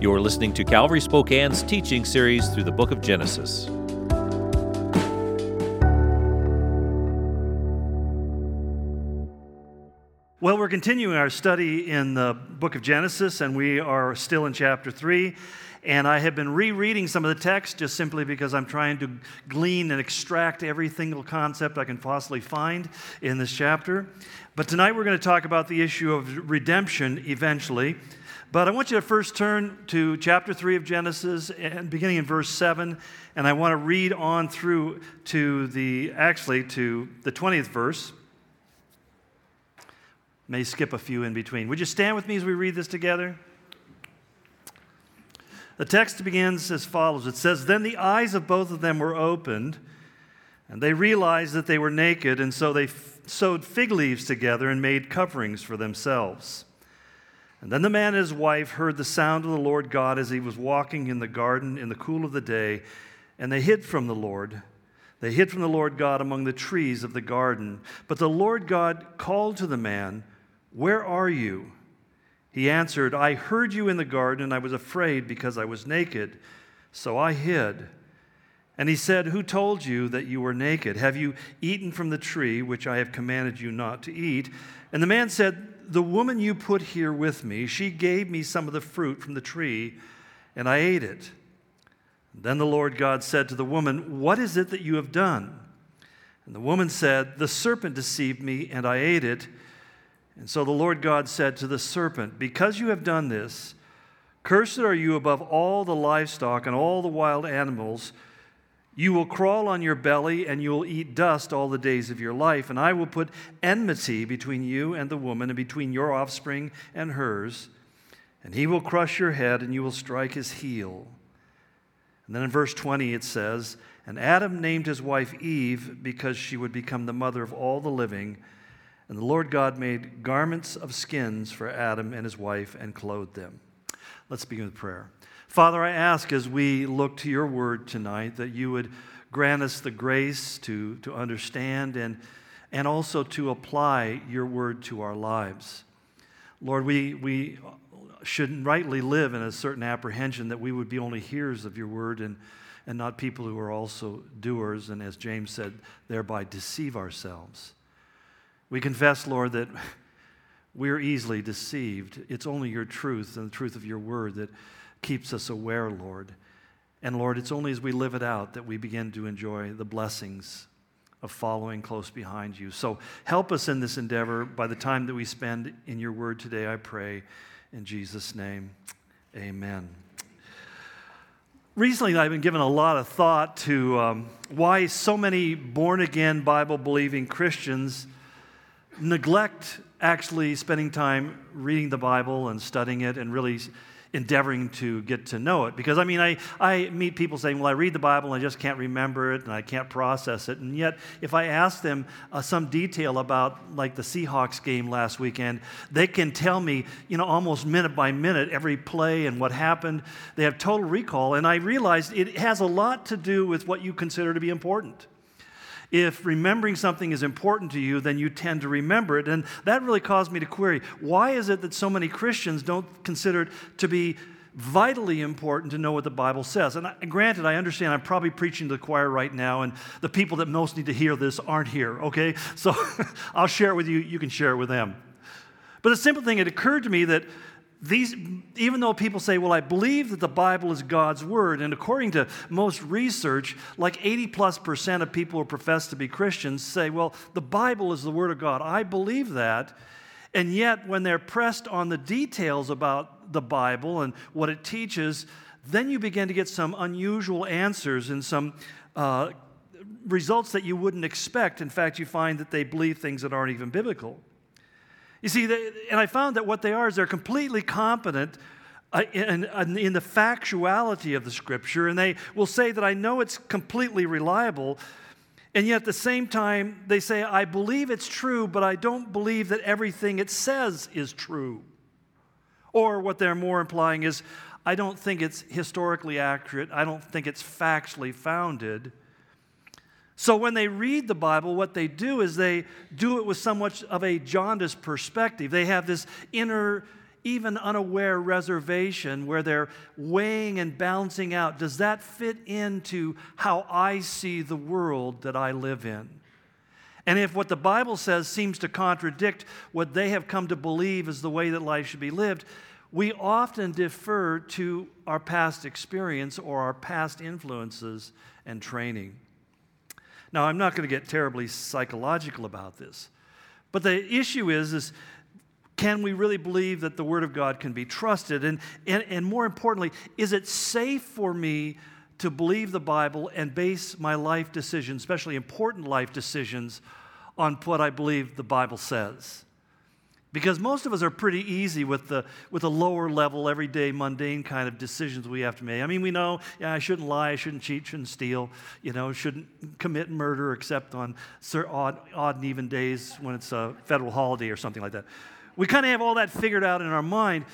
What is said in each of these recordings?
You're listening to Calvary Spokane's teaching series through the book of Genesis. Well, we're continuing our study in the book of Genesis, and we are still in chapter 3. And I have been rereading some of the text just simply because I'm trying to glean and extract every single concept I can possibly find in this chapter. But tonight we're going to talk about the issue of redemption eventually. But I want you to first turn to chapter 3 of Genesis and beginning in verse 7 and I want to read on through to the actually to the 20th verse. May skip a few in between. Would you stand with me as we read this together? The text begins as follows It says, Then the eyes of both of them were opened, and they realized that they were naked, and so they f- sewed fig leaves together and made coverings for themselves. And then the man and his wife heard the sound of the Lord God as he was walking in the garden in the cool of the day, and they hid from the Lord. They hid from the Lord God among the trees of the garden. But the Lord God called to the man, where are you? He answered, I heard you in the garden, and I was afraid because I was naked, so I hid. And he said, Who told you that you were naked? Have you eaten from the tree which I have commanded you not to eat? And the man said, The woman you put here with me, she gave me some of the fruit from the tree, and I ate it. Then the Lord God said to the woman, What is it that you have done? And the woman said, The serpent deceived me, and I ate it. And so the Lord God said to the serpent, Because you have done this, cursed are you above all the livestock and all the wild animals. You will crawl on your belly and you will eat dust all the days of your life. And I will put enmity between you and the woman, and between your offspring and hers. And he will crush your head and you will strike his heel. And then in verse 20 it says, And Adam named his wife Eve because she would become the mother of all the living. And the Lord God made garments of skins for Adam and his wife and clothed them. Let's begin with prayer. Father, I ask as we look to your word tonight that you would grant us the grace to, to understand and, and also to apply your word to our lives. Lord, we, we should rightly live in a certain apprehension that we would be only hearers of your word and, and not people who are also doers, and as James said, thereby deceive ourselves. We confess, Lord, that we're easily deceived. It's only your truth and the truth of your word that keeps us aware, Lord. And Lord, it's only as we live it out that we begin to enjoy the blessings of following close behind you. So help us in this endeavor by the time that we spend in your word today, I pray. In Jesus' name, amen. Recently, I've been given a lot of thought to um, why so many born again, Bible believing Christians neglect actually spending time reading the Bible and studying it and really endeavoring to get to know it. Because I mean, I, I meet people saying, Well, I read the Bible and I just can't remember it and I can't process it. And yet, if I ask them uh, some detail about like the Seahawks game last weekend, they can tell me, you know, almost minute by minute every play and what happened. They have total recall. And I realized it has a lot to do with what you consider to be important. If remembering something is important to you, then you tend to remember it. And that really caused me to query why is it that so many Christians don't consider it to be vitally important to know what the Bible says. And, I, granted, I understand I'm probably preaching to the choir right now, and the people that most need to hear this aren't here, okay? So I'll share it with you, you can share it with them. But the simple thing, it occurred to me that these, even though people say, well, I believe that the Bible is God's word, and according to most research, like 80 plus percent of people who profess to be Christians say, well, the Bible is the word of God. I believe that. And yet, when they're pressed on the details about the Bible and what it teaches, then you begin to get some unusual answers and some uh, results that you wouldn't expect. In fact, you find that they believe things that aren't even biblical. You see, they, and I found that what they are is they're completely competent uh, in, in, the factuality of the scripture, and they will say that I know it's completely reliable, and yet at the same time, they say, I believe it's true, but I don't believe that everything it says is true. Or what they're more implying is, I don't think it's historically accurate, I don't think it's factually founded. So when they read the Bible, what they do is they do it with somewhat of a jaundiced perspective. They have this inner even unaware reservation where they're weighing and balancing out does that fit into how I see the world that I live in? And if what the Bible says seems to contradict what they have come to believe is the way that life should be lived, we often defer to our past experience or our past influences and training. Now, I'm not going to get terribly psychological about this, but the issue is, is can we really believe that the Word of God can be trusted? And, and, and more importantly, is it safe for me to believe the Bible and base my life decisions, especially important life decisions, on what I believe the Bible says? Because most of us are pretty easy with the, with the lower level, everyday, mundane kind of decisions we have to make. I mean, we know, yeah, I shouldn't lie, I shouldn't cheat, shouldn't steal, you know, shouldn't commit murder except on odd, odd and even days when it's a federal holiday or something like that. We kind of have all that figured out in our mind.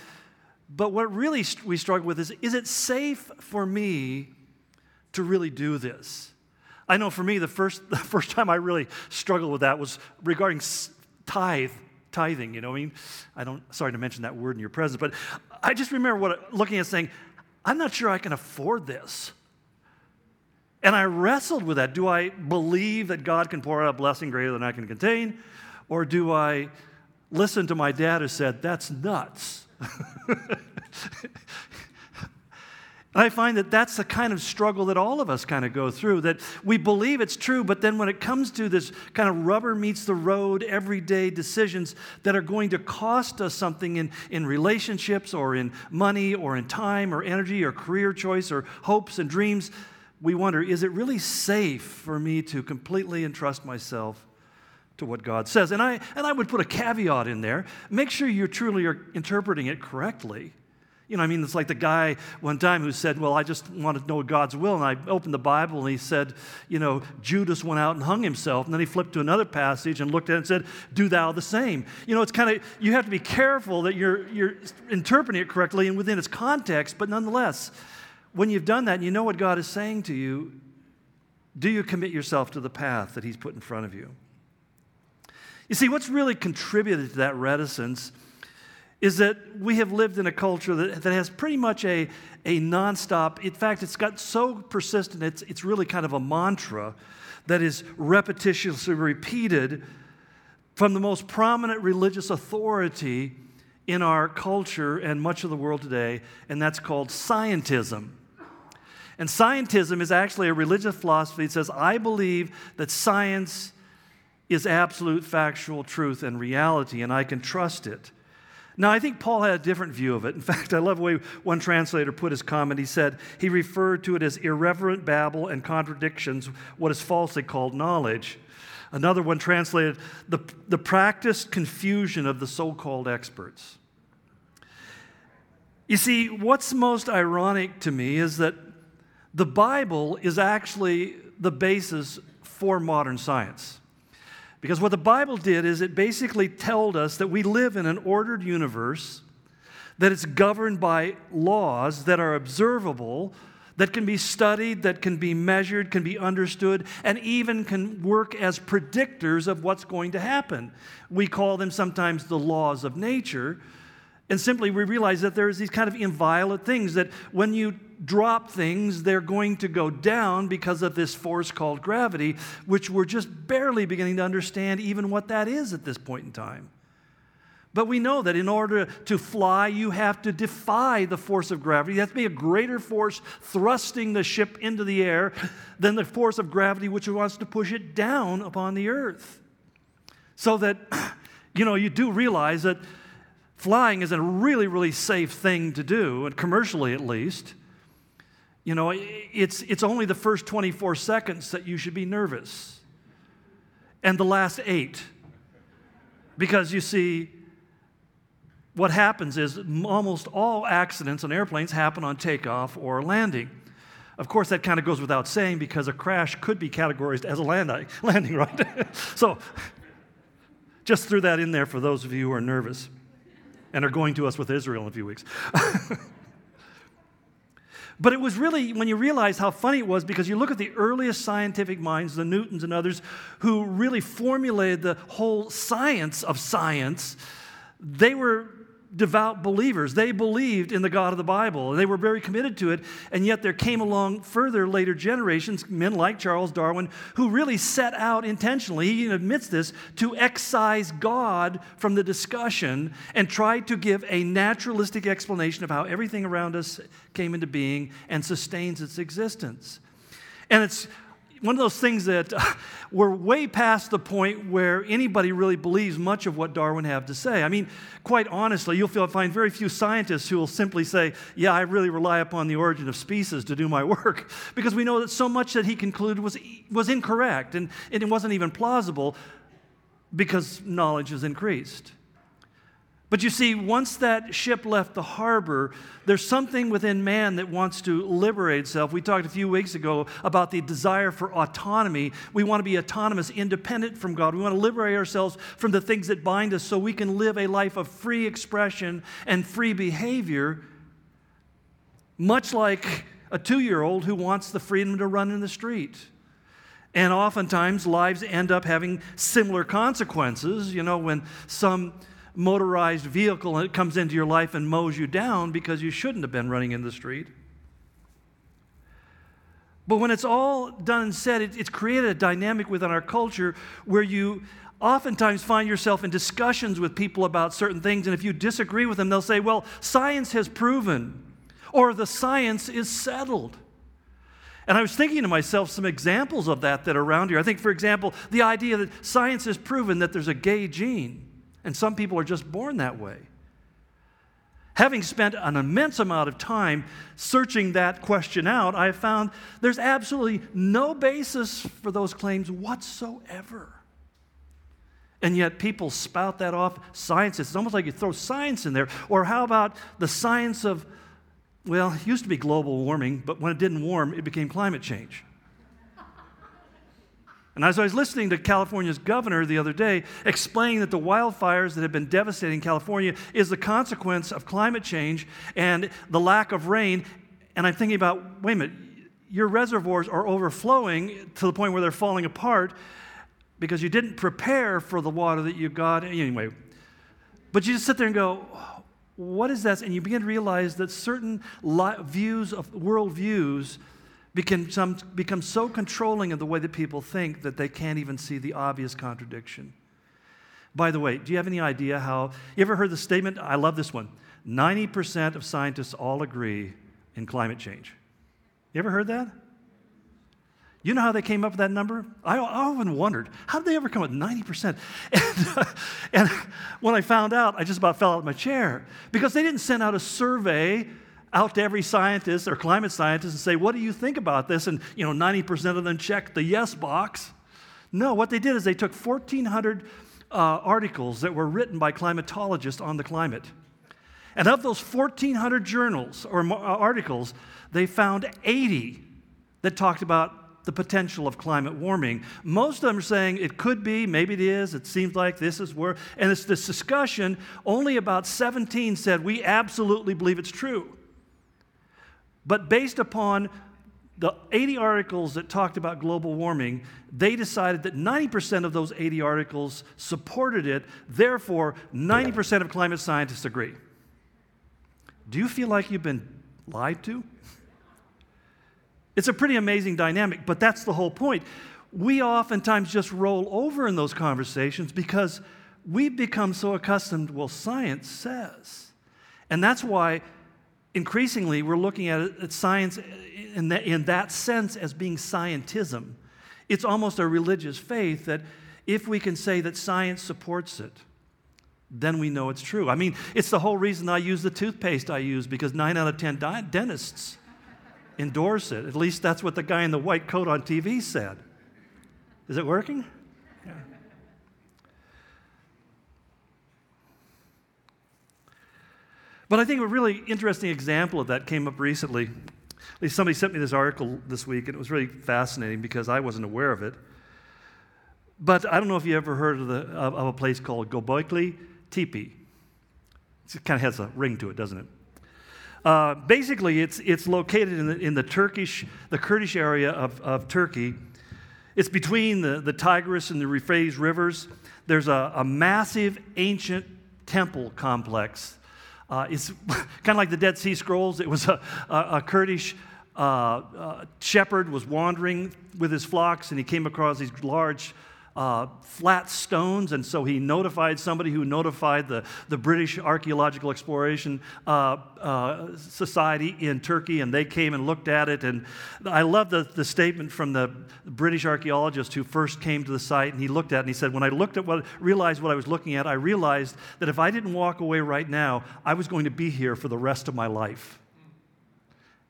But what really we struggle with is is it safe for me to really do this? I know for me, the first, the first time I really struggled with that was regarding tithe tithing, you know I mean? I don't, sorry to mention that word in your presence, but I just remember what, looking at saying, I'm not sure I can afford this. And I wrestled with that. Do I believe that God can pour out a blessing greater than I can contain? Or do I listen to my dad who said, That's nuts? I find that that's the kind of struggle that all of us kind of go through, that we believe it's true, but then when it comes to this kind of rubber meets the road, everyday decisions that are going to cost us something in, in relationships or in money or in time or energy or career choice or hopes and dreams, we wonder is it really safe for me to completely entrust myself to what God says? And I, and I would put a caveat in there make sure you truly are interpreting it correctly. You know, I mean, it's like the guy one time who said, Well, I just want to know God's will. And I opened the Bible and he said, You know, Judas went out and hung himself. And then he flipped to another passage and looked at it and said, Do thou the same. You know, it's kind of, you have to be careful that you're, you're interpreting it correctly and within its context. But nonetheless, when you've done that and you know what God is saying to you, do you commit yourself to the path that he's put in front of you? You see, what's really contributed to that reticence is that we have lived in a culture that, that has pretty much a, a nonstop, in fact, it's got so persistent, it's, it's really kind of a mantra that is repetitiously repeated from the most prominent religious authority in our culture and much of the world today, and that's called scientism. And scientism is actually a religious philosophy that says, I believe that science is absolute factual truth and reality, and I can trust it. Now, I think Paul had a different view of it. In fact, I love the way one translator put his comment. He said he referred to it as irreverent babble and contradictions, what is falsely called knowledge. Another one translated the, the practiced confusion of the so called experts. You see, what's most ironic to me is that the Bible is actually the basis for modern science. Because what the Bible did is it basically told us that we live in an ordered universe, that it's governed by laws that are observable, that can be studied, that can be measured, can be understood, and even can work as predictors of what's going to happen. We call them sometimes the laws of nature. And simply we realize that there's these kind of inviolate things that when you drop things, they're going to go down because of this force called gravity, which we're just barely beginning to understand even what that is at this point in time. But we know that in order to fly, you have to defy the force of gravity. You have to be a greater force thrusting the ship into the air than the force of gravity, which wants to push it down upon the earth. So that, you know, you do realize that flying is a really, really safe thing to do, and commercially at least. You know, it's, it's only the first 24 seconds that you should be nervous, and the last eight. Because you see, what happens is almost all accidents on airplanes happen on takeoff or landing. Of course, that kind of goes without saying because a crash could be categorized as a landing, landing right? so, just threw that in there for those of you who are nervous and are going to us with Israel in a few weeks. But it was really, when you realize how funny it was, because you look at the earliest scientific minds, the Newtons and others, who really formulated the whole science of science, they were devout believers. They believed in the God of the Bible and they were very committed to it. And yet there came along further later generations, men like Charles Darwin, who really set out intentionally, he admits this, to excise God from the discussion and tried to give a naturalistic explanation of how everything around us came into being and sustains its existence. And it's one of those things that uh, we're way past the point where anybody really believes much of what Darwin had to say. I mean, quite honestly, you'll find very few scientists who will simply say, Yeah, I really rely upon the origin of species to do my work, because we know that so much that he concluded was, was incorrect and, and it wasn't even plausible because knowledge has increased. But you see, once that ship left the harbor, there's something within man that wants to liberate itself. We talked a few weeks ago about the desire for autonomy. We want to be autonomous, independent from God. We want to liberate ourselves from the things that bind us so we can live a life of free expression and free behavior, much like a two year old who wants the freedom to run in the street. And oftentimes, lives end up having similar consequences. You know, when some motorized vehicle and it comes into your life and mows you down because you shouldn't have been running in the street. But when it's all done and said, it, it's created a dynamic within our culture where you oftentimes find yourself in discussions with people about certain things, and if you disagree with them, they'll say, Well, science has proven, or the science is settled. And I was thinking to myself some examples of that that are around here. I think, for example, the idea that science has proven that there's a gay gene. And some people are just born that way. Having spent an immense amount of time searching that question out, I found there's absolutely no basis for those claims whatsoever. And yet people spout that off. Science, it's almost like you throw science in there. Or how about the science of, well, it used to be global warming, but when it didn't warm, it became climate change. And as I was listening to California's governor the other day explaining that the wildfires that have been devastating California is the consequence of climate change and the lack of rain, and I'm thinking about wait a minute, your reservoirs are overflowing to the point where they're falling apart because you didn't prepare for the water that you got. Anyway, but you just sit there and go, what is that? And you begin to realize that certain views of world views become, become so controlling of the way that people think that they can't even see the obvious contradiction. By the way, do you have any idea how? You ever heard the statement? I love this one 90% of scientists all agree in climate change. You ever heard that? You know how they came up with that number? I, I often wondered, how did they ever come up with 90%? And, and when I found out, I just about fell out of my chair because they didn't send out a survey out to every scientist or climate scientist and say, What do you think about this? And you know, 90% of them checked the yes box. No, what they did is they took 1,400 uh, articles that were written by climatologists on the climate. And of those 1,400 journals or uh, articles, they found 80 that talked about the potential of climate warming. Most of them are saying it could be, maybe it is, it seems like this is where, and it's this discussion. Only about 17 said, We absolutely believe it's true. But based upon the 80 articles that talked about global warming, they decided that 90% of those 80 articles supported it. Therefore, 90% of climate scientists agree. Do you feel like you've been lied to? It's a pretty amazing dynamic, but that's the whole point. We oftentimes just roll over in those conversations because we've become so accustomed, well, science says. And that's why increasingly we're looking at, at science in that, in that sense as being scientism. It's almost a religious faith that if we can say that science supports it, then we know it's true. I mean, it's the whole reason I use the toothpaste I use because nine out of 10 di- dentists endorse it. At least that's what the guy in the white coat on TV said. Is it working? Yeah. But I think a really interesting example of that came up recently. At least somebody sent me this article this week, and it was really fascinating because I wasn't aware of it. But I don't know if you ever heard of, the, of, of a place called Göbekli Tepe. It kind of has a ring to it, doesn't it? Uh, basically, it's, it's located in the, in the Turkish, the Kurdish area of, of Turkey. It's between the, the Tigris and the Euphrates rivers. There's a, a massive ancient temple complex Uh, it's kind of like the Dead Sea Scrolls. It was a, a, a Kurdish uh, uh, shepherd was wandering with his flocks, and he came across these large uh, flat stones, and so he notified somebody who notified the, the British Archaeological Exploration uh, uh, Society in Turkey, and they came and looked at it. And I love the, the statement from the British archaeologist who first came to the site, and he looked at it and he said, When I looked at what, realized what I was looking at, I realized that if I didn't walk away right now, I was going to be here for the rest of my life.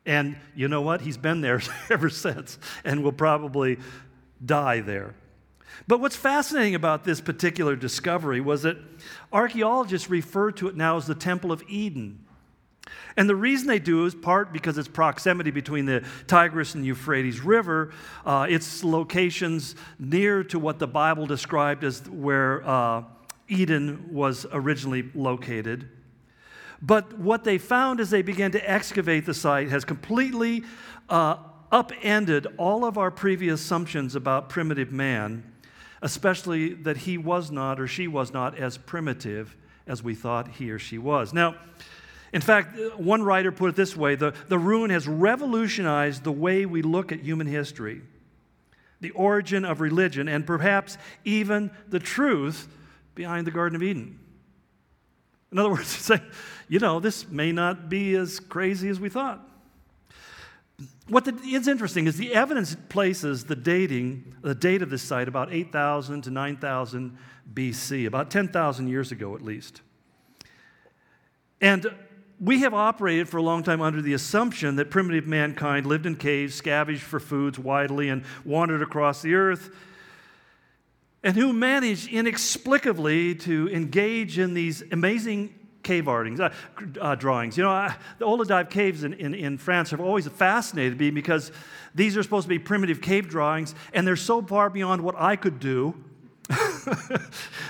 And you know what? He's been there ever since and will probably die there. But what's fascinating about this particular discovery was that archaeologists refer to it now as the Temple of Eden. And the reason they do is part because its proximity between the Tigris and Euphrates River, uh, its locations near to what the Bible described as where uh, Eden was originally located. But what they found as they began to excavate the site has completely uh, upended all of our previous assumptions about primitive man, especially that he was not or she was not as primitive as we thought he or she was. Now, in fact, one writer put it this way the, the ruin has revolutionized the way we look at human history, the origin of religion, and perhaps even the truth behind the Garden of Eden. In other words, saying, you know, this may not be as crazy as we thought. What the, is interesting is the evidence places the dating, the date of this site about 8,000 to 9,000 BC, about 10,000 years ago at least. And we have operated for a long time under the assumption that primitive mankind lived in caves, scavenged for foods widely, and wandered across the earth, and who managed inexplicably to engage in these amazing cave artings, uh, uh, drawings. You know, I, the Olladive caves in, in, in, France have always fascinated me because these are supposed to be primitive cave drawings, and they're so far beyond what I could do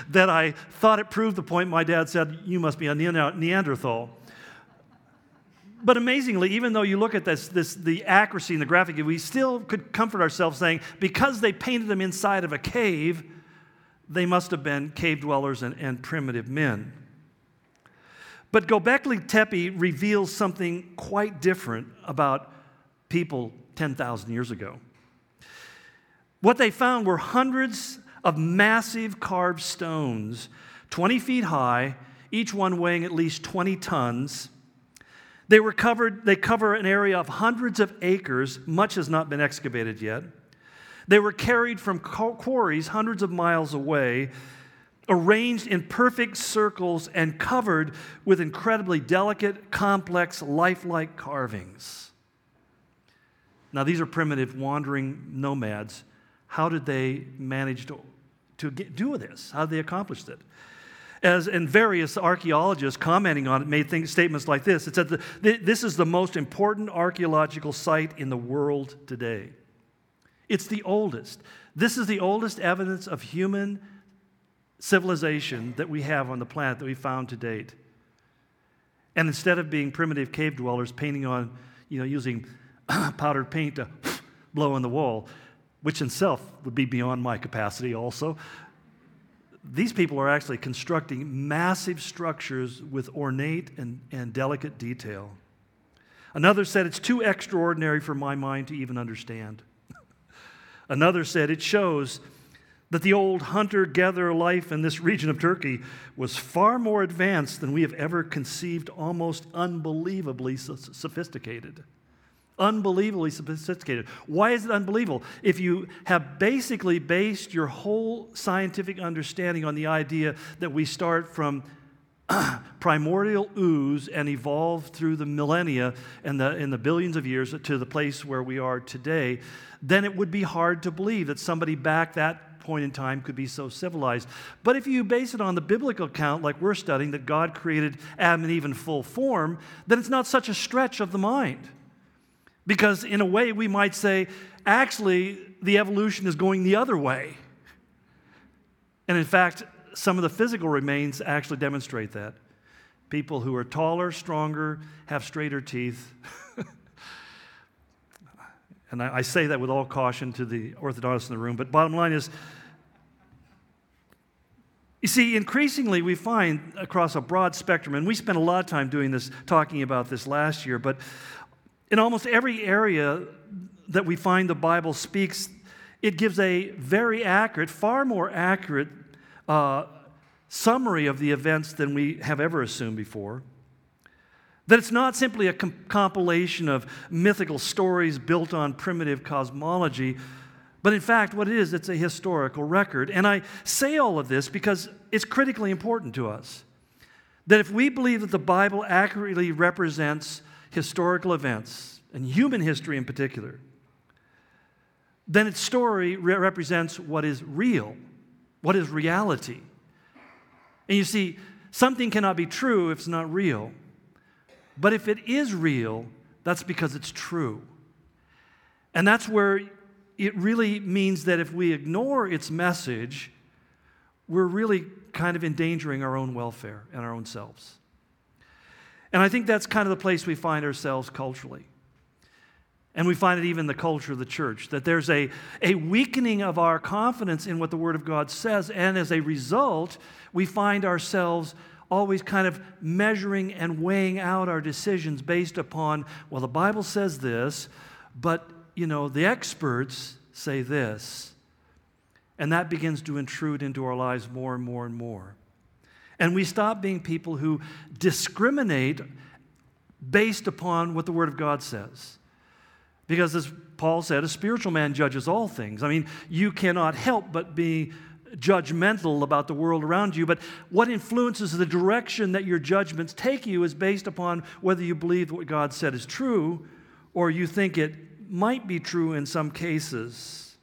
that I thought it proved the point my dad said, You must be a Neanderthal. But amazingly, even though you look at this, this, the accuracy and the graphic, we still could comfort ourselves saying, because they painted them inside of a cave, they must have been cave dwellers and, and primitive men. But Gobekli Tepe reveals something quite different about people 10,000 years ago. What they found were hundreds of massive carved stones, 20 feet high, each one weighing at least 20 tons. They were covered, they cover an area of hundreds of acres, much has not been excavated yet. They were carried from quarries hundreds of miles away arranged in perfect circles and covered with incredibly delicate, complex, lifelike carvings. Now, these are primitive, wandering nomads. How did they manage to, to get, do this? How did they accomplish it? As and various archaeologists commenting on it made things, statements like this. It said this is the most important archaeological site in the world today. It's the oldest. This is the oldest evidence of human civilization that we have on the planet that we found to date. And instead of being primitive cave dwellers painting on, you know, using powdered paint to blow on the wall, which in itself would be beyond my capacity also, these people are actually constructing massive structures with ornate and, and delicate detail. Another said, It's too extraordinary for my mind to even understand. Another said, It shows that the old hunter gatherer life in this region of Turkey was far more advanced than we have ever conceived, almost unbelievably sophisticated. Unbelievably sophisticated. Why is it unbelievable? If you have basically based your whole scientific understanding on the idea that we start from primordial ooze and evolved through the millennia and the, and the billions of years to the place where we are today, then it would be hard to believe that somebody back that point in time could be so civilized. But if you base it on the biblical account, like we're studying, that God created Adam and Eve in full form, then it's not such a stretch of the mind. Because in a way, we might say, actually, the evolution is going the other way. And in fact, some of the physical remains actually demonstrate that. People who are taller, stronger, have straighter teeth. and I, I, say that with all caution to the orthodontists in the room, but bottom line is you see, increasingly we find across a broad spectrum, and we spent a lot of time doing this, talking about this last year, but in almost every area that we find the Bible speaks, it gives a very accurate, far more accurate uh, summary of the events than we have ever assumed before. That it's not simply a com- compilation of mythical stories built on primitive cosmology, but in fact, what it is, it's a historical record. And I say all of this because it's critically important to us. That if we believe that the Bible accurately represents historical events, and human history in particular, then its story re- represents what is real, what is reality. And you see, something cannot be true if it's not real. But if it is real, that's because it's true. And that's where it really means that if we ignore its message, we're really kind of endangering our own welfare and our own selves. And I think that's kind of the place we find ourselves culturally. And we find it even in the culture of the church, that there's a, a weakening of our confidence in what the Word of God says. And as a result, we find ourselves always kind of measuring and weighing out our decisions based upon, well, the Bible says this, but, you know, the experts say this. And that begins to intrude into our lives more and more and more. And we stop being people who discriminate based upon what the Word of God says. Because as Paul said, a spiritual man judges all things. I mean, you cannot help but be judgmental about the world around you, but what influences the direction that your judgments take you is based upon whether you believe what God said is true or you think it might be true in some cases.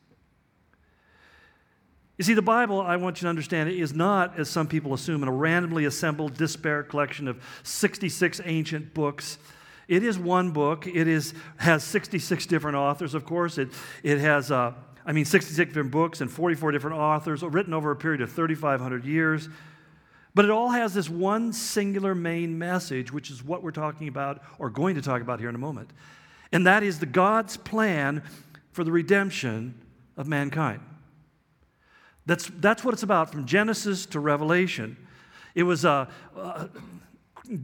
You see, the Bible, I want you to understand, is not, as some people assume, a randomly assembled, disparate collection of 66 ancient books. It is one book. It is, has 66 different authors, of course. It, it has uh, I mean, 66 different books and 44 different authors, written over a period of 3,500 years. But it all has this one singular main message, which is what we're talking about or going to talk about here in a moment. And that is the God's plan for the redemption of mankind. That's, that's what it's about from Genesis to Revelation. It was uh, uh,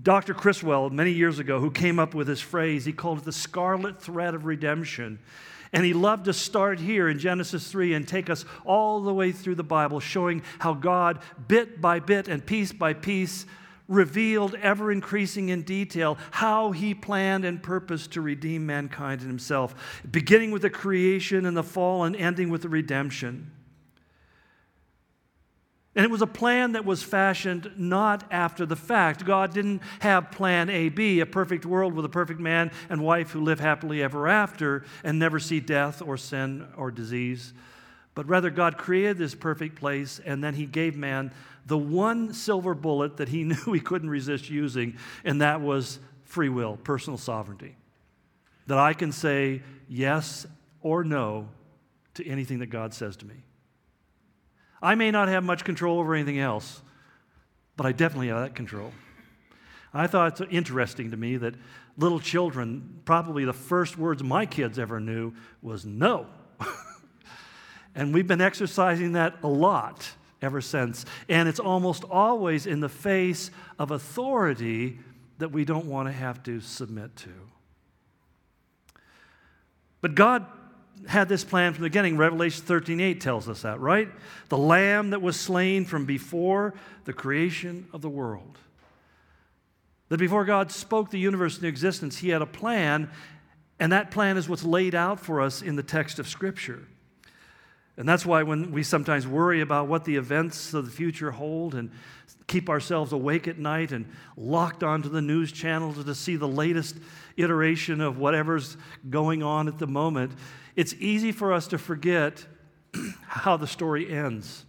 Dr. Criswell many years ago who came up with this phrase. He called it the scarlet thread of redemption. And he loved to start here in Genesis 3 and take us all the way through the Bible, showing how God, bit by bit and piece by piece, revealed, ever increasing in detail, how he planned and purposed to redeem mankind and himself, beginning with the creation and the fall and ending with the redemption. And it was a plan that was fashioned not after the fact. God didn't have plan A, B, a perfect world with a perfect man and wife who live happily ever after and never see death or sin or disease. But rather, God created this perfect place and then He gave man the one silver bullet that He knew He couldn't resist using, and that was free will, personal sovereignty. That I can say yes or no to anything that God says to me. I may not have much control over anything else, but I definitely have that control. I thought it's interesting to me that little children, probably the first words my kids ever knew was no. and we've been exercising that a lot ever since. And it's almost always in the face of authority that we don't want to have to submit to. But God had this plan from the beginning. Revelation 13:8 tells us that, right? The lamb that was slain from before the creation of the world. That before God spoke the universe into existence, he had a plan, and that plan is what's laid out for us in the text of Scripture. And that's why when we sometimes worry about what the events of the future hold and keep ourselves awake at night and locked onto the news channels to see the latest iteration of whatever's going on at the moment, it's easy for us to forget how the story ends.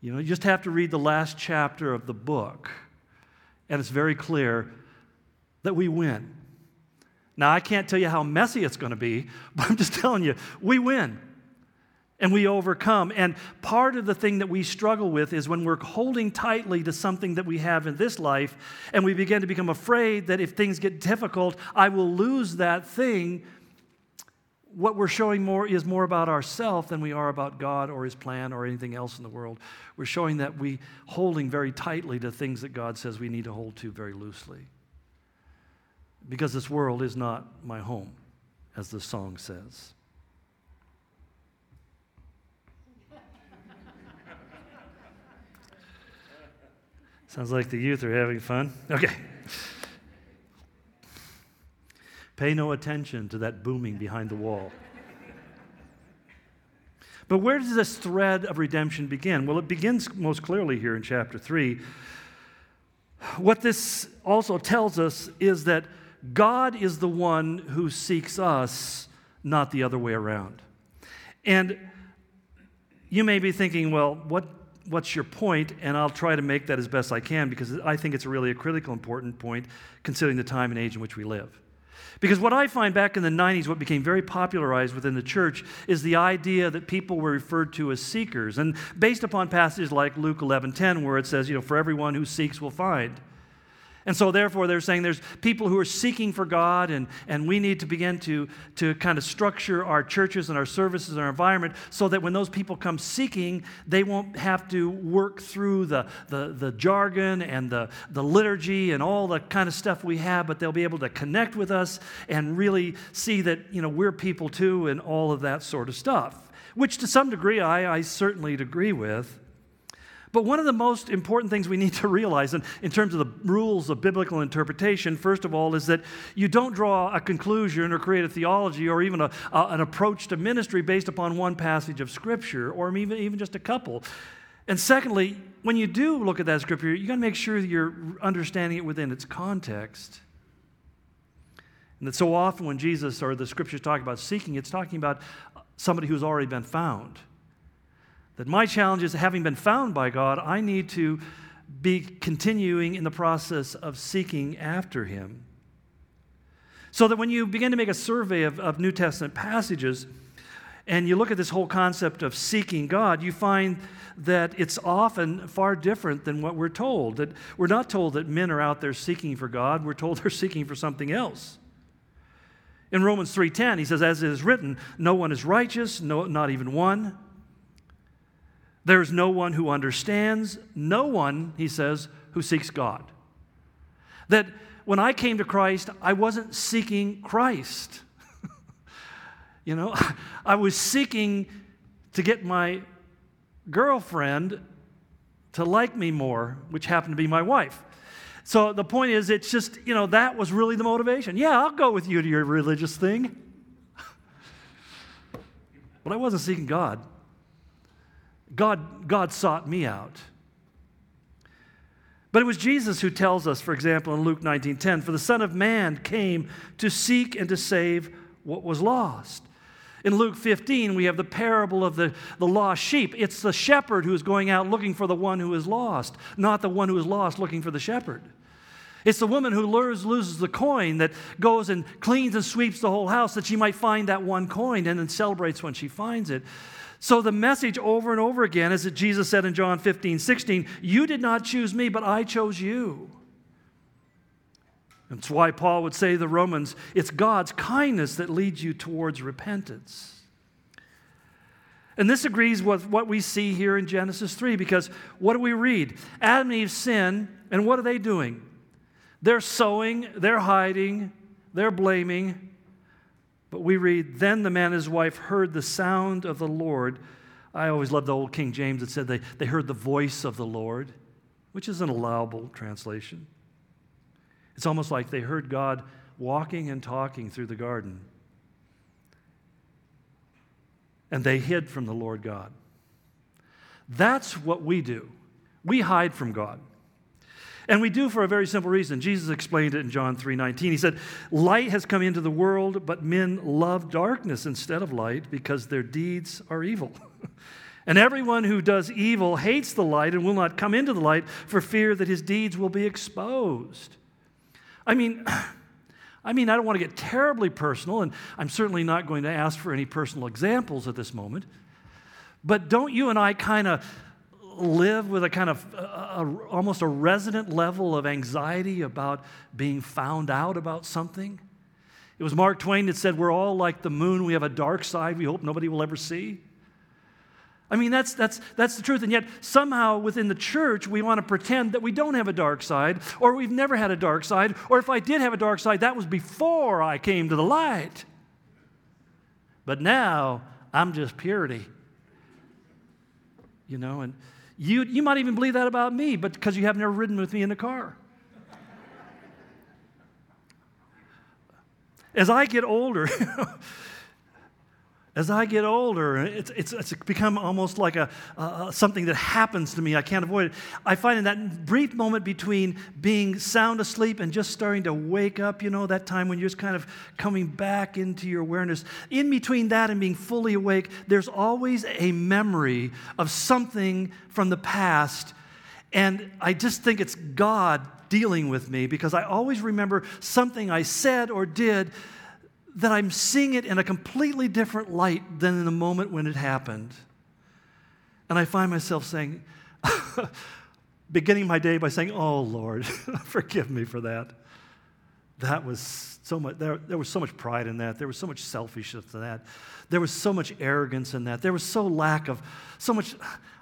You know, you just have to read the last chapter of the book, and it's very clear that we win. Now, I can't tell you how messy it's going to be, but I'm just telling you, we win and we overcome. And part of the thing that we struggle with is when we're holding tightly to something that we have in this life and we begin to become afraid that if things get difficult, I will lose that thing what we're showing more is more about ourselves than we are about God or His plan or anything else in the world. We're showing that we holding very tightly to things that God says we need to hold to very loosely. Because this world is not my home, as the song says. Sounds like the youth are having fun. Okay. Pay no attention to that booming behind the wall. But where does this thread of redemption begin? Well, it begins most clearly here in chapter 3. What this also tells us is that God is the one who seeks us, not the other way around. And you may be thinking, well, what, what's your point? And I'll try to make that as best I can because I think it's really a critical, important point considering the time and age in which we live. Because what I find back in the 90s, what became very popularized within the church, is the idea that people were referred to as seekers. And based upon passages like Luke 11:10, where it says, you know, for everyone who seeks will find. And so, therefore, they're saying there's people who are seeking for God, and, and we need to begin to, to kind of structure our churches and our services and our environment so that when those people come seeking, they won't have to work through the, the, the jargon and the, the liturgy and all the kind of stuff we have, but they'll be able to connect with us and really see that, you know, we're people too and all of that sort of stuff, which to some degree I, I certainly agree with. But one of the most important things we need to realize in, in terms of the rules of biblical interpretation, first of all, is that you don't draw a conclusion or create a theology or even a, a, an approach to ministry based upon one passage of Scripture or even, even just a couple. And secondly, when you do look at that Scripture, you got to make sure that you're understanding it within its context. And that so often when Jesus or the Scriptures talk about seeking, it's talking about somebody who's already been found. That my challenge is having been found by God, I need to be continuing in the process of seeking after Him. So that when you begin to make a survey of, of New Testament passages, and you look at this whole concept of seeking God, you find that it's often far different than what we're told. That we're not told that men are out there seeking for God, we're told they're seeking for something else. In Romans 3:10, he says, As it is written, no one is righteous, no, not even one. There's no one who understands, no one, he says, who seeks God. That when I came to Christ, I wasn't seeking Christ. you know, I was seeking to get my girlfriend to like me more, which happened to be my wife. So the point is, it's just, you know, that was really the motivation. Yeah, I'll go with you to your religious thing. but I wasn't seeking God. God, God sought me out. But it was Jesus who tells us, for example, in Luke 19:10, for the Son of Man came to seek and to save what was lost. In Luke 15, we have the parable of the, the lost sheep. It's the shepherd who is going out looking for the one who is lost, not the one who is lost looking for the shepherd. It's the woman who lures, loses the coin that goes and cleans and sweeps the whole house that she might find that one coin and then celebrates when she finds it. So the message over and over again is that Jesus said in John 15, 16, You did not choose me, but I chose you. That's why Paul would say to the Romans, it's God's kindness that leads you towards repentance. And this agrees with what we see here in Genesis 3 because what do we read? Adam and Eve sin, and what are they doing? They're sewing, they're hiding, they're blaming, but we read, Then the man and his wife heard the sound of the Lord. I always loved the old King James that said they, they heard the voice of the Lord, which is an allowable translation. It's almost like they heard God walking and talking through the garden. And they hid from the Lord God. That's what we do. We hide from God. And we do for a very simple reason. Jesus explained it in John 3:19. He said, "Light has come into the world, but men love darkness instead of light because their deeds are evil." and everyone who does evil hates the light and will not come into the light for fear that his deeds will be exposed. I mean, I mean, I don't want to get terribly personal, and I'm certainly not going to ask for any personal examples at this moment. But don't you and I kind of live with a kind of a, a, almost a resident level of anxiety about being found out about something? It was Mark Twain that said, We're all like the moon. We have a dark side we hope nobody will ever see. I mean, that's, that's, that's the truth. And yet, somehow within the church, we want to pretend that we don't have a dark side, or we've never had a dark side, or if I did have a dark side, that was before I came to the light. But now, I'm just purity. You know, and you, you might even believe that about me, but because you have never ridden with me in a car. As I get older, as I get older, it's, it's, it's become almost like a, uh, something that happens to me. I can't avoid it. I find in that brief moment between being sound asleep and just starting to wake up, you know, that time when you're just kind of coming back into your awareness, in between that and being fully awake, there's always a memory of something from the past. And I just think it's God dealing with me because I always remember something I said or did that I'm seeing it in a completely different light than in the moment when it happened. And I find myself saying, beginning my day by saying, Oh Lord, forgive me for that. That was so much, there, there was so much pride in that. There was so much selfishness in that. There was so much arrogance in that. There was so lack of, so much,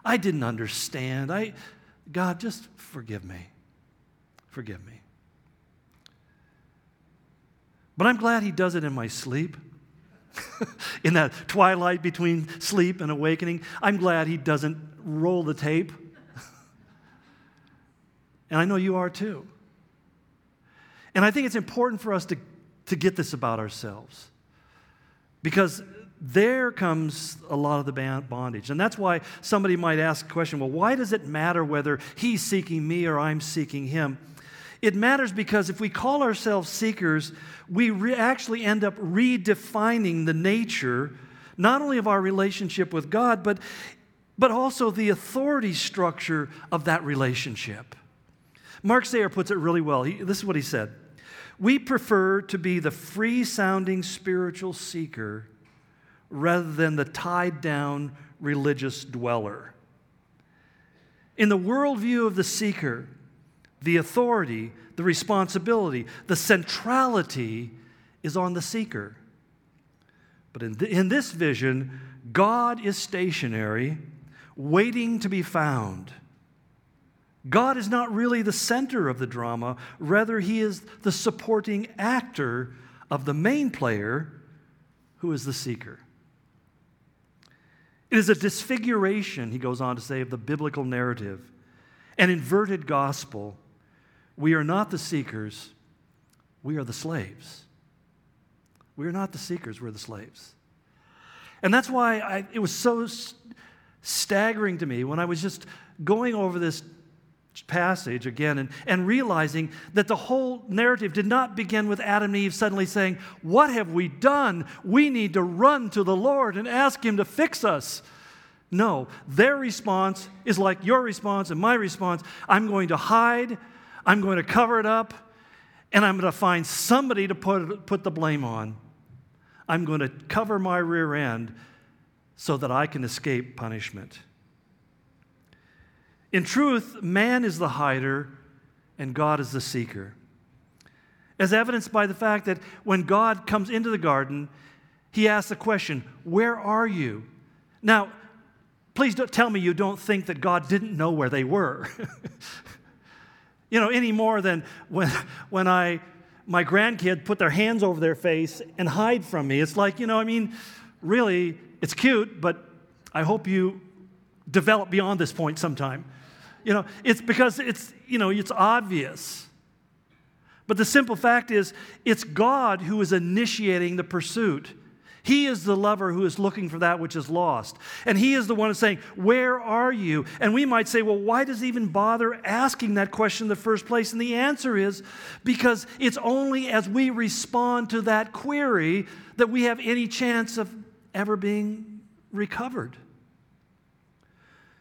I didn't understand. I, God, just forgive me. Forgive me. But I'm glad he does it in my sleep. in that twilight between sleep and awakening, I'm glad he doesn't roll the tape. and I know you are too. And I think it's important for us to, to get this about ourselves. Because there comes a lot of the bondage. And that's why somebody might ask the question well, why does it matter whether he's seeking me or I'm seeking him? It matters because if we call ourselves seekers, we re- actually end up redefining the nature, not only of our relationship with God, but, but also the authority structure of that relationship. Mark Sayers puts it really well. He, this is what he said We prefer to be the free sounding spiritual seeker rather than the tied down religious dweller. In the worldview of the seeker, the authority, the responsibility, the centrality is on the seeker. But in, th- in this vision, God is stationary, waiting to be found. God is not really the center of the drama, rather, He is the supporting actor of the main player, who is the seeker. It is a disfiguration, he goes on to say, of the biblical narrative, an inverted gospel we are not the seekers, we are the slaves. We are not the seekers, we're the slaves. And that's why I, it was so staggering to me when I was just going over this passage again and, and realizing that the whole narrative did not begin with Adam and Eve suddenly saying, What have we done? We need to run to the Lord and ask Him to fix us. No, their response is like your response and my response. I'm going to hide I'm going to cover it up, and I'm going to find somebody to put, put the blame on. I'm going to cover my rear end so that I can escape punishment. In truth, man is the hider and God is the seeker. As evidenced by the fact that when God comes into the garden, he asks the question, Where are you? Now, please don't tell me you don't think that God didn't know where they were. you know, any more than when, when I, my grandkid put their hands over their face and hide from me. It's like, you know, I mean, really, it's cute, but I hope you develop beyond this point sometime. You know, it's because it's, you know, it's obvious. But the simple fact is, it's God who is initiating the pursuit. He is the lover who is looking for that which is lost. And He is the one saying, Where are you? And we might say, Well, why does he even bother asking that question in the first place? And the answer is because it's only as we respond to that query that we have any chance of ever being recovered.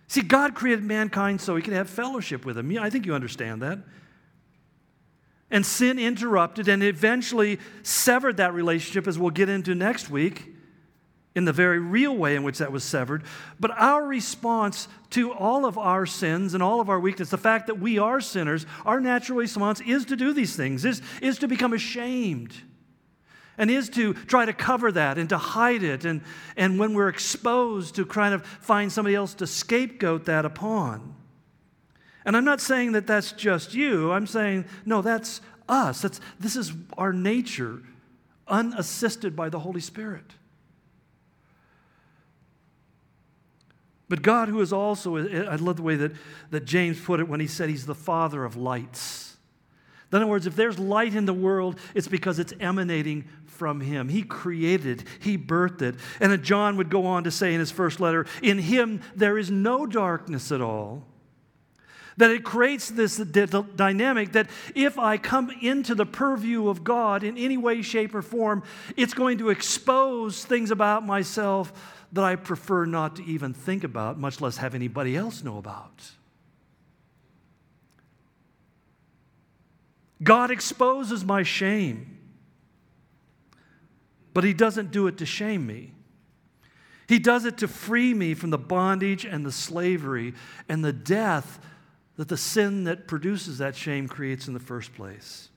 See, God created mankind so He could have fellowship with Him. I think you understand that. And sin interrupted and eventually severed that relationship, as we'll get into next week, in the very real way in which that was severed. But our response to all of our sins and all of our weakness, the fact that we are sinners, our natural response is to do these things, is, is to become ashamed and is to try to cover that and to hide it. And, and when we're exposed, to kind of find somebody else to scapegoat that upon. And I'm not saying that that's just you. I'm saying, no, that's us. That's, this is our nature, unassisted by the Holy Spirit. But God, who is also, I love the way that, that James put it when he said he's the father of lights. In other words, if there's light in the world, it's because it's emanating from him. He created, he birthed it. And John would go on to say in his first letter, in him there is no darkness at all. That it creates this dynamic that if I come into the purview of God in any way, shape, or form, it's going to expose things about myself that I prefer not to even think about, much less have anybody else know about. God exposes my shame, but He doesn't do it to shame me. He does it to free me from the bondage and the slavery and the death that the sin that produces that shame creates in the first place.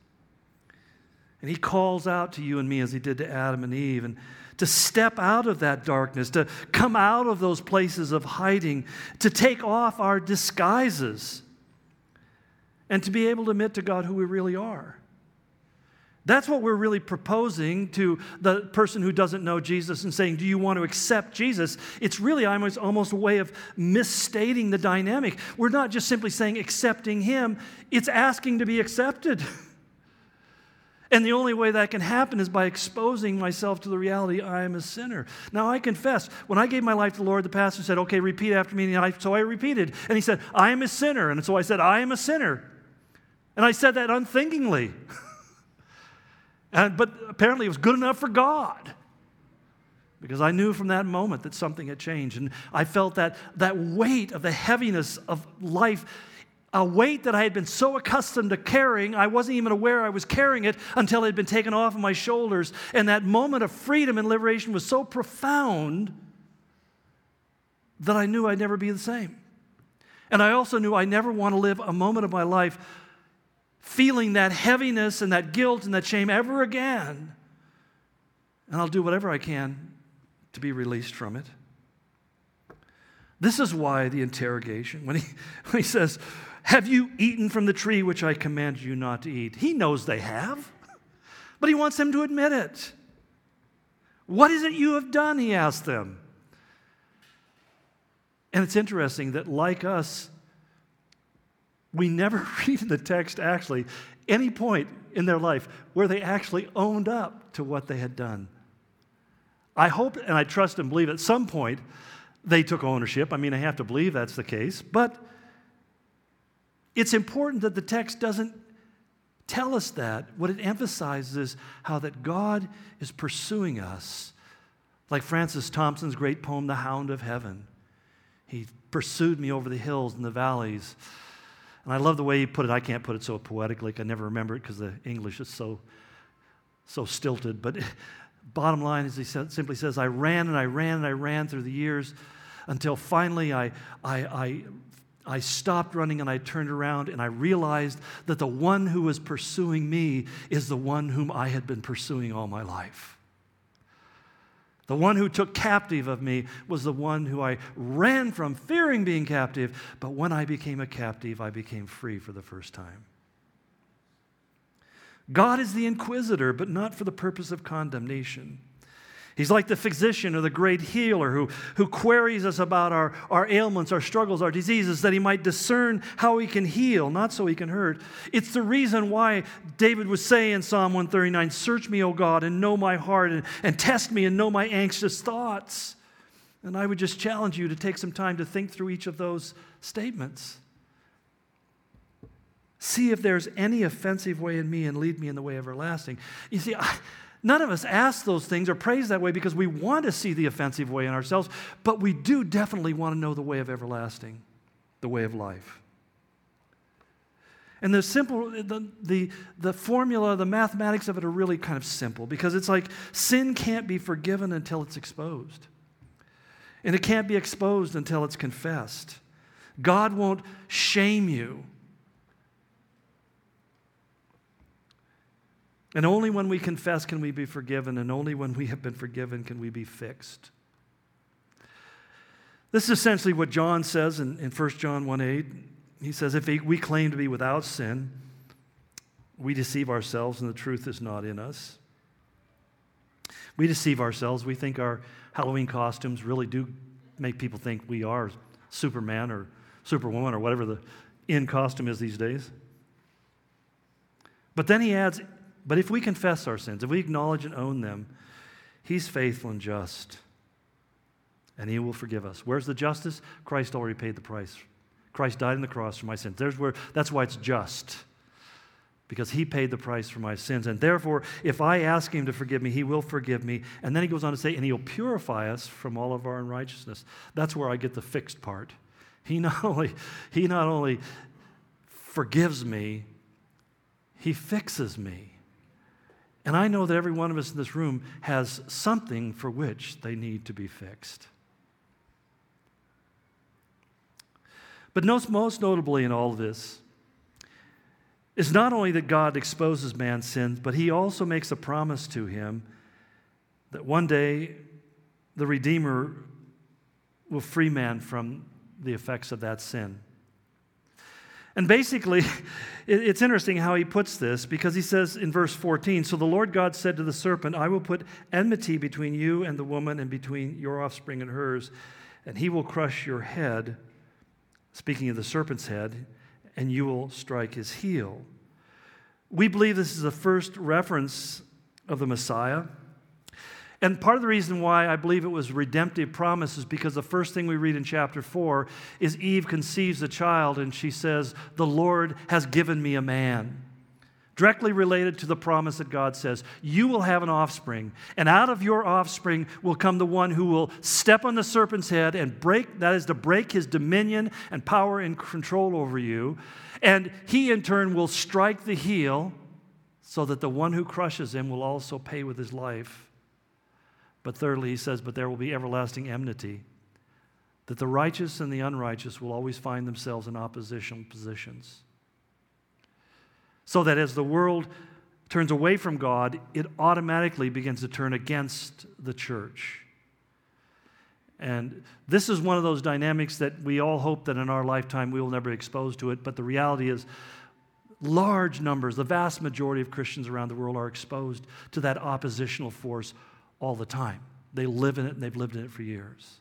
And He calls out to you and me as He did to Adam and Eve. And to step out of that darkness, to come out of those places of hiding, to take off our disguises, and to be able to admit to God who we really are. That's what we're really proposing to the person who doesn't know Jesus and saying, Do you want to accept Jesus? It's really almost, a way of misstating the dynamic. We're not just simply saying accepting Him, it's asking to be accepted. And the only way that can happen is by exposing myself to the reality I am a sinner. Now, I confess, when I gave my life to the Lord, the pastor said, Okay, repeat after me. And I, so I repeated. And he said, I am a sinner. And so I said, I am a sinner. And I said that unthinkingly. and, but apparently it was good enough for God. Because I knew from that moment that something had changed. And I felt that, that weight of the heaviness of life a weight that I had been so accustomed to carrying, I wasn't even aware I was carrying it until it had been taken off of my shoulders. And that moment of freedom and liberation was so profound that I knew I'd never be the same. And I also knew I never want to live a moment of my life feeling that heaviness and that guilt and that shame ever again. And I'll do whatever I can to be released from it. This is why the interrogation, when he, when he says, have you eaten from the tree which I commanded you not to eat? He knows they have, but he wants them to admit it. What is it you have done? He asked them. And it's interesting that, like us, we never read in the text actually any point in their life where they actually owned up to what they had done. I hope and I trust and believe at some point they took ownership. I mean, I have to believe that's the case, but it's important that the text doesn't tell us that. What it emphasizes is how that God is pursuing us. Like Francis Thompson's great poem, The Hound of Heaven. He pursued me over the hills and the valleys. And I love the way he put it. I can't put it so poetically. I never remember it because the English is so, so stilted. But bottom line is he simply says, I ran and I ran and I ran through the years until finally I, I, I I stopped running and I turned around and I realized that the one who was pursuing me is the one whom I had been pursuing all my life. The one who took captive of me was the one who I ran from, fearing being captive. But when I became a captive, I became free for the first time. God is the inquisitor, but not for the purpose of condemnation. He's like the physician or the great healer who, who queries us about our, our ailments, our struggles, our diseases, that he might discern how he can heal, not so he can hurt. It's the reason why David would say in Psalm 139 Search me, O God, and know my heart, and, and test me and know my anxious thoughts. And I would just challenge you to take some time to think through each of those statements. See if there's any offensive way in me and lead me in the way everlasting. You see, I, None of us ask those things or praise that way because we want to see the offensive way in ourselves, but we do definitely want to know the way of everlasting, the way of life. And the simple, the, the, the formula, the mathematics of it are really kind of simple because it's like sin can't be forgiven until it's exposed. And it can't be exposed until it's confessed. God won't shame you And only when we confess can we be forgiven, and only when we have been forgiven can we be fixed. This is essentially what John says in, in 1 John 1 8. He says, If we claim to be without sin, we deceive ourselves and the truth is not in us. We deceive ourselves. We think our Halloween costumes really do make people think we are Superman or Superwoman or whatever the in costume is these days. But then he adds, but if we confess our sins, if we acknowledge and own them, he's faithful and just, and he will forgive us. Where's the justice? Christ already paid the price. Christ died on the cross for my sins. There's where, that's why it's just, because he paid the price for my sins. And therefore, if I ask him to forgive me, he will forgive me. And then he goes on to say, and he'll purify us from all of our unrighteousness. That's where I get the fixed part. He not only, he not only forgives me, he fixes me. And I know that every one of us in this room has something for which they need to be fixed. But most notably in all of this is not only that God exposes man's sins, but he also makes a promise to him that one day the Redeemer will free man from the effects of that sin. And basically, it's interesting how he puts this because he says in verse 14 So the Lord God said to the serpent, I will put enmity between you and the woman, and between your offspring and hers, and he will crush your head, speaking of the serpent's head, and you will strike his heel. We believe this is the first reference of the Messiah. And part of the reason why I believe it was redemptive promise is because the first thing we read in chapter 4 is Eve conceives a child and she says, The Lord has given me a man. Directly related to the promise that God says, You will have an offspring, and out of your offspring will come the one who will step on the serpent's head and break, that is, to break his dominion and power and control over you. And he in turn will strike the heel so that the one who crushes him will also pay with his life. But thirdly, he says, But there will be everlasting enmity, that the righteous and the unrighteous will always find themselves in oppositional positions. So that as the world turns away from God, it automatically begins to turn against the church. And this is one of those dynamics that we all hope that in our lifetime we will never be exposed to it, but the reality is, large numbers, the vast majority of Christians around the world are exposed to that oppositional force all the time. They live in it and they've lived in it for years.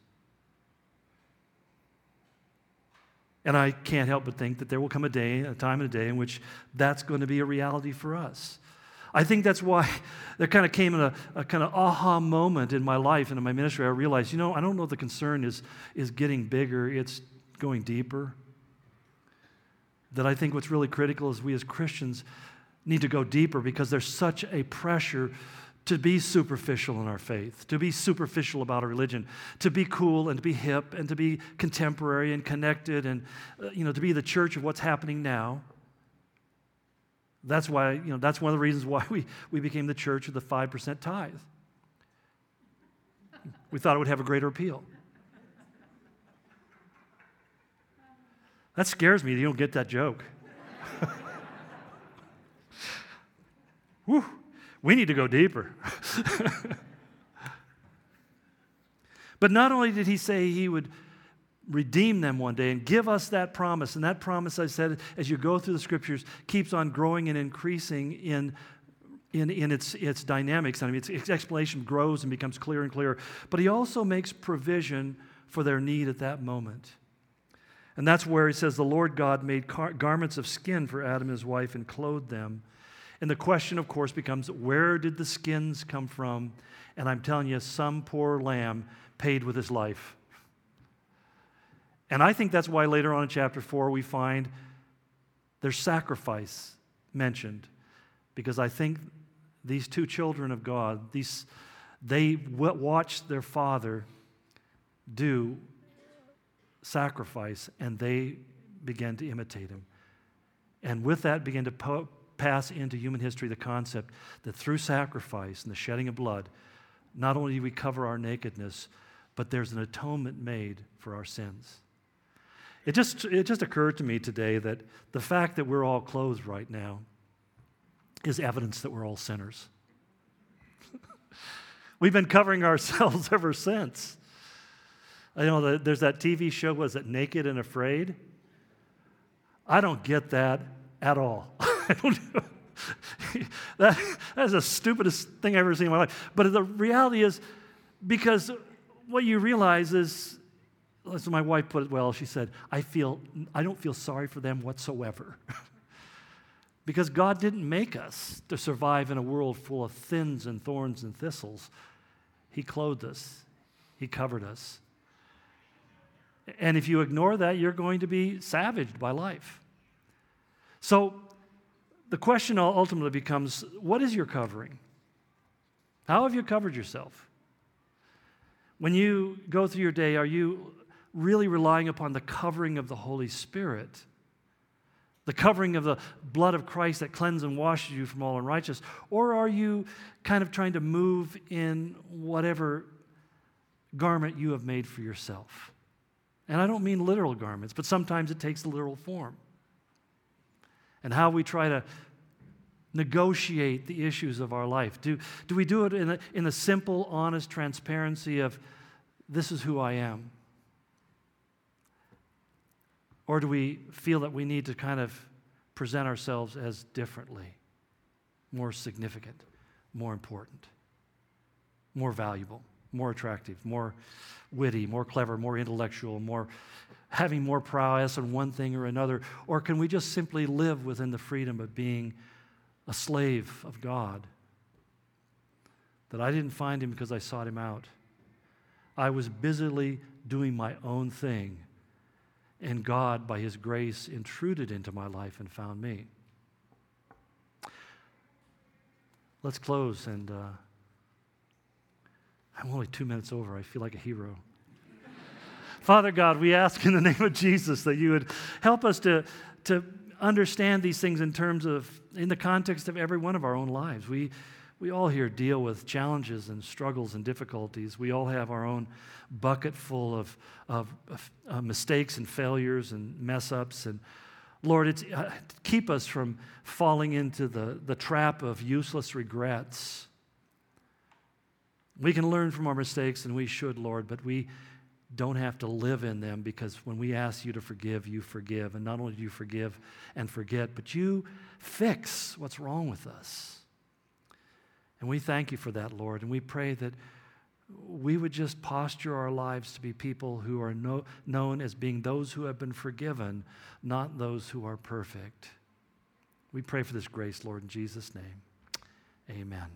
And I can't help but think that there will come a day, a time and a day in which that's going to be a reality for us. I think that's why there kind of came a, a kind of aha moment in my life and in my ministry. I realized, you know, I don't know the concern is, is getting bigger, it's going deeper. That I think what's really critical is we as Christians need to go deeper because there's such a pressure to be superficial in our faith, to be superficial about our religion, to be cool and to be hip and to be contemporary and connected and uh, you know to be the church of what's happening now. That's why, you know, that's one of the reasons why we, we became the church of the 5% tithe. We thought it would have a greater appeal. That scares me. that You don't get that joke. Whew. We need to go deeper. but not only did he say he would redeem them one day and give us that promise, and that promise, I said, as you go through the scriptures, keeps on growing and increasing in in, in its, its dynamics. I mean, its, explanation grows and becomes clearer and clearer. But he also makes provision for their need at that moment. And that's where he says, The Lord God made car- garments of skin for Adam and his wife and clothed them. And the question, of course, becomes where did the skins come from? And I'm telling you, some poor lamb paid with his life. And I think that's why later on in chapter 4 we find there's sacrifice mentioned. Because I think these two children of God, these, they watched their father do sacrifice and they began to imitate him. And with that, began to po- pass into human history the concept that through sacrifice and the shedding of blood, not only do we cover our nakedness, but there's an atonement made for our sins. It just, it just occurred to me today that the fact that we're all clothed right now is evidence that we're all sinners. We've been covering ourselves ever since. I know there's that TV show, was it Naked and Afraid? I don't get that at all. that, that's the stupidest thing I've ever seen in my life. But the reality is, because what you realize is, as my wife put it well, she said, I feel I don't feel sorry for them whatsoever. because God didn't make us to survive in a world full of thins and thorns and thistles. He clothed us, He covered us. And if you ignore that, you're going to be savaged by life. So the question ultimately becomes what is your covering? How have you covered yourself? When you go through your day, are you really relying upon the covering of the Holy Spirit? The covering of the blood of Christ that cleanses and washes you from all unrighteousness? Or are you kind of trying to move in whatever garment you have made for yourself? And I don't mean literal garments, but sometimes it takes a literal form. And how we try to negotiate the issues of our life. Do, do we do it in a, in simple, honest transparency of, this is who I am? Or do we feel that we need to kind of present ourselves as differently, more significant, more important, more valuable, more attractive, more witty, more clever, more intellectual, more having more prowess in one thing or another? Or can we just simply live within the freedom of being a slave of God? That I didn't find him because I sought him out. I was busily doing my own thing, and God, by his grace, intruded into my life and found me. Let's close and. Uh, I'm only two minutes over. I feel like a hero. Father God, we ask in the name of Jesus that you would help us to, to understand these things in terms of, in the context of every one of our own lives. We, we all here deal with challenges and struggles and difficulties. We all have our own bucket full of, of, of uh, mistakes and failures and mess ups. And Lord, it's, uh, keep us from falling into the, the trap of useless regrets we can learn from our mistakes, and we should, Lord, but we don't have to live in them because when we ask you to forgive, you forgive. And not only do you forgive and forget, but you fix what's wrong with us. And we thank you for that, Lord. And we pray that we would just posture our lives to be people who are no, known as being those who have been forgiven, not those who are perfect. We pray for this grace, Lord, in Jesus' name. Amen.